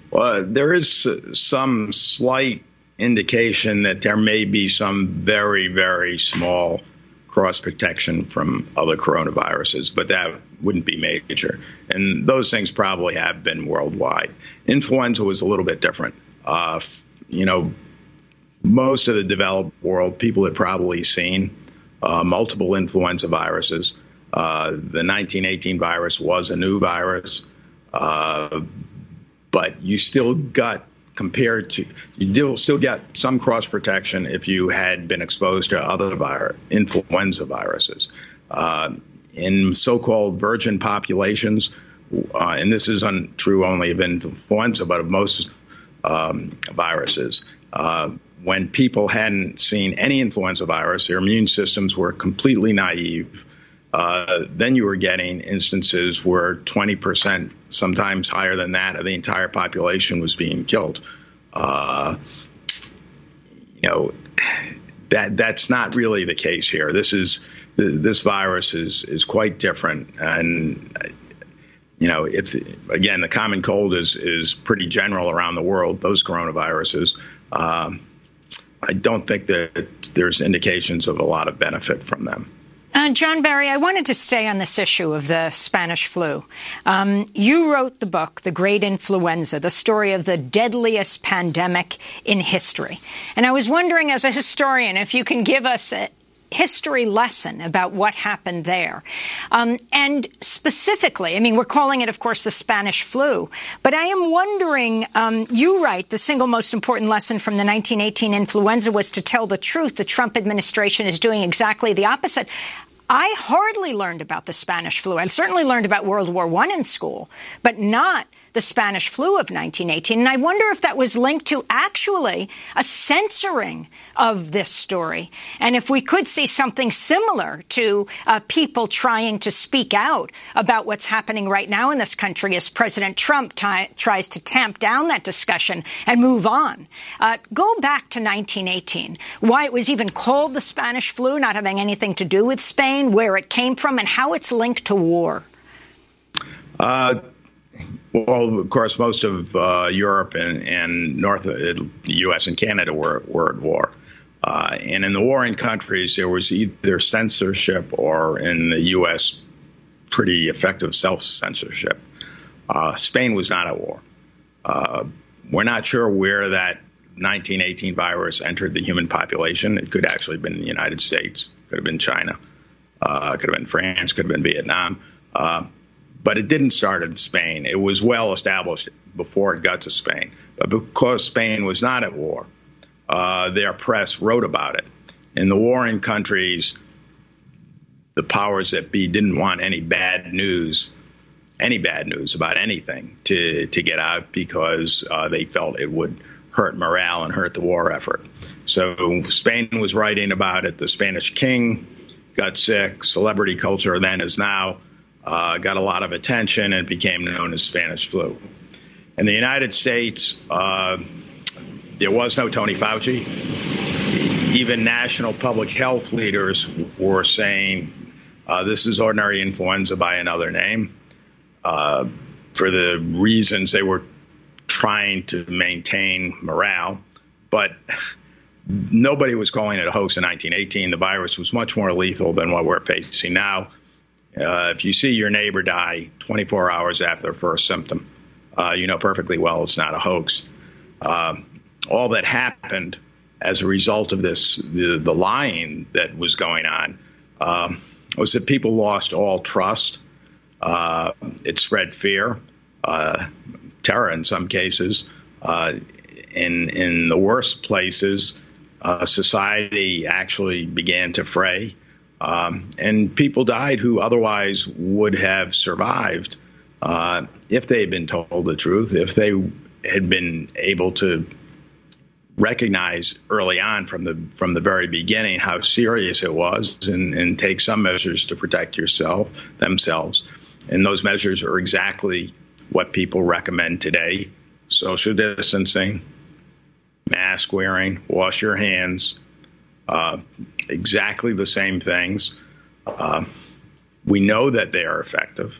[SPEAKER 14] Well, there is some slight indication that there may be some very, very small cross protection from other coronaviruses, but that wouldn't be major. And those things probably have been worldwide. Influenza was a little bit different. Uh, you know, most of the developed world, people had probably seen uh, multiple influenza viruses. Uh, the 1918 virus was a new virus, uh, but you still got compared to you still get some cross protection if you had been exposed to other vir- influenza viruses. Uh, in so-called virgin populations, uh, and this is un- true only of influenza, but of most um, viruses. Uh, when people hadn't seen any influenza virus, their immune systems were completely naive. Uh, then you were getting instances where 20%, sometimes higher than that, of the entire population was being killed. Uh, you know, that that's not really the case here. This is this virus is is quite different, and you know, if again the common cold is is pretty general around the world, those coronaviruses. Um, I don't think that there's indications of a lot of benefit from them.
[SPEAKER 1] Uh, John Barry, I wanted to stay on this issue of the Spanish flu. Um, you wrote the book, The Great Influenza, the story of the deadliest pandemic in history. And I was wondering, as a historian, if you can give us a, history lesson about what happened there. Um, and specifically, I mean, we're calling it, of course, the Spanish flu, but I am wondering, um, you write the single most important lesson from the 1918 influenza was to tell the truth. The Trump administration is doing exactly the opposite. I hardly learned about the Spanish flu. I certainly learned about World War I in school, but not the Spanish flu of 1918. And I wonder if that was linked to actually a censoring of this story. And if we could see something similar to uh, people trying to speak out about what's happening right now in this country as President Trump t- tries to tamp down that discussion and move on. Uh, go back to 1918, why it was even called the Spanish flu, not having anything to do with Spain, where it came from, and how it's linked to war.
[SPEAKER 14] Uh, well, of course, most of uh, Europe and, and North uh, the U.S. and Canada were, were at war. Uh, and in the warring countries, there was either censorship or, in the U.S., pretty effective self censorship. Uh, Spain was not at war. Uh, we're not sure where that 1918 virus entered the human population. It could actually have been the United States, could have been China, uh, could have been France, could have been Vietnam. But it didn't start in Spain. It was well established before it got to Spain. But because Spain was not at war, uh, their press wrote about it. In the warring countries, the powers that be didn't want any bad news, any bad news about anything to, to get out because uh, they felt it would hurt morale and hurt the war effort. So Spain was writing about it. The Spanish king got sick. Celebrity culture then is now uh, got a lot of attention and became known as Spanish flu. In the United States, uh, there was no Tony Fauci. Even national public health leaders were saying uh, this is ordinary influenza by another name uh, for the reasons they were trying to maintain morale. But nobody was calling it a hoax in 1918. The virus was much more lethal than what we're facing now. Uh, if you see your neighbor die 24 hours after their first symptom, uh, you know perfectly well it's not a hoax. Uh, all that happened as a result of this, the, the lying that was going on, um, was that people lost all trust. Uh, it spread fear, uh, terror in some cases. Uh, in in the worst places, society actually began to fray. Um, and people died who otherwise would have survived uh, if they had been told the truth, if they had been able to recognize early on from the from the very beginning how serious it was and, and take some measures to protect yourself themselves. And those measures are exactly what people recommend today: social distancing, mask wearing, wash your hands, uh, exactly the same things. Uh, we know that they are effective.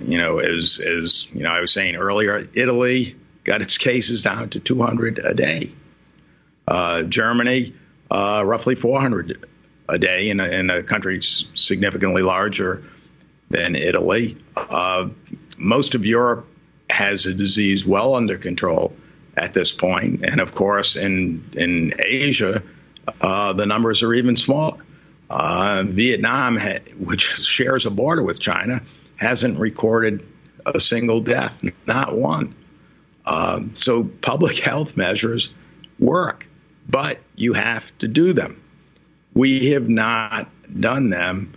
[SPEAKER 14] You know, as as you know, I was saying earlier, Italy got its cases down to 200 a day. Uh, Germany, uh, roughly 400 a day in a, in a country significantly larger than Italy. Uh, most of Europe has a disease well under control at this point, and of course, in in Asia, uh, the numbers are even smaller. Uh, Vietnam, ha- which shares a border with China, hasn't recorded a single death, not one. Uh, so public health measures work, but you have to do them. We have not done them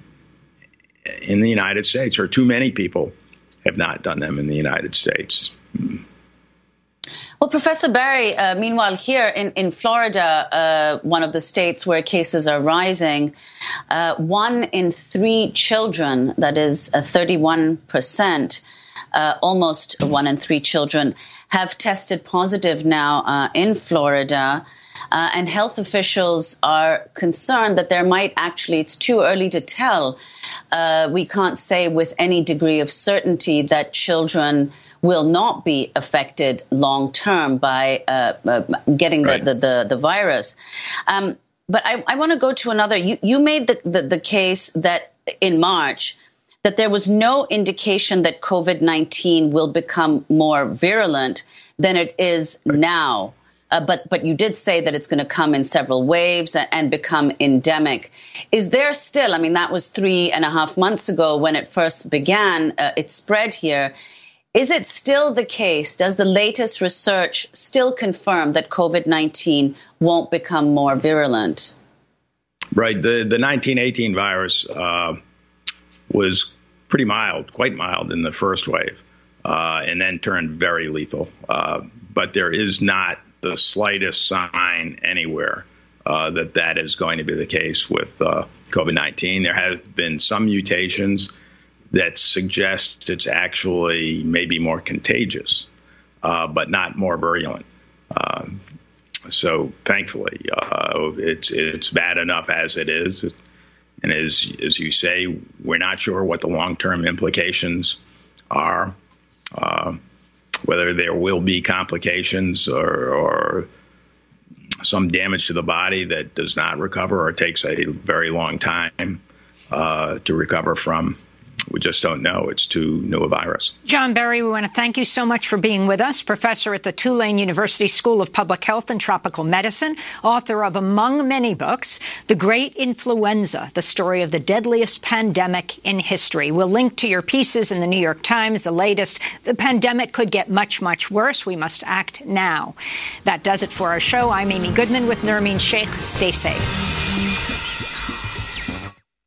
[SPEAKER 14] in the United States, or too many people have not done them in the United States.
[SPEAKER 10] Well, Professor Barry, uh, meanwhile, here in, in Florida, uh, one of the states where cases are rising, uh, one in three children, that is 31%, uh, uh, almost one in three children, have tested positive now uh, in Florida. and health officials are concerned that there might actually, it's too early to tell. we can't say with any degree of certainty that children will not be affected long term by uh, uh, getting the, right. the, the, the, virus. Um, but I, I want to go to another. You, you made the, the, the case that in March that there was no indication that COVID 19 will become more virulent than it is right. now. Uh, but but you did say that it's going to come in several waves and, and, become endemic. Is there still? I mean, that was three and a half months ago when it first began. Uh, it spread here. Is it still the case? Does the latest research still confirm that COVID 19 won't become more virulent?
[SPEAKER 14] Right. The, the 1918 virus uh, was pretty mild, quite mild in the first wave, uh, and then turned very lethal. Uh, but there is not the slightest sign anywhere uh, that that is going to be the case with uh, COVID 19. There have been some mutations that suggest it's actually maybe more contagious, uh, but not more virulent. Uh, so thankfully, uh, it's it's bad enough as it is, and as as you say, we're not sure what the long term implications are, uh, whether there will be complications or, or some damage to the body that does not recover or takes a very long time uh, to recover from. We just don't know. It's too new a virus.
[SPEAKER 1] John Barry, we want to thank you so much for being with us. Professor at the Tulane University School of Public Health and Tropical Medicine, author of, among many books, The Great Influenza, the story of the deadliest pandemic in history. We'll link to your pieces in the New York Times, the latest. The pandemic could get much, much worse. We must act now. That does it for our show. I'm Amy Goodman with Nermeen Sheikh. Stay safe.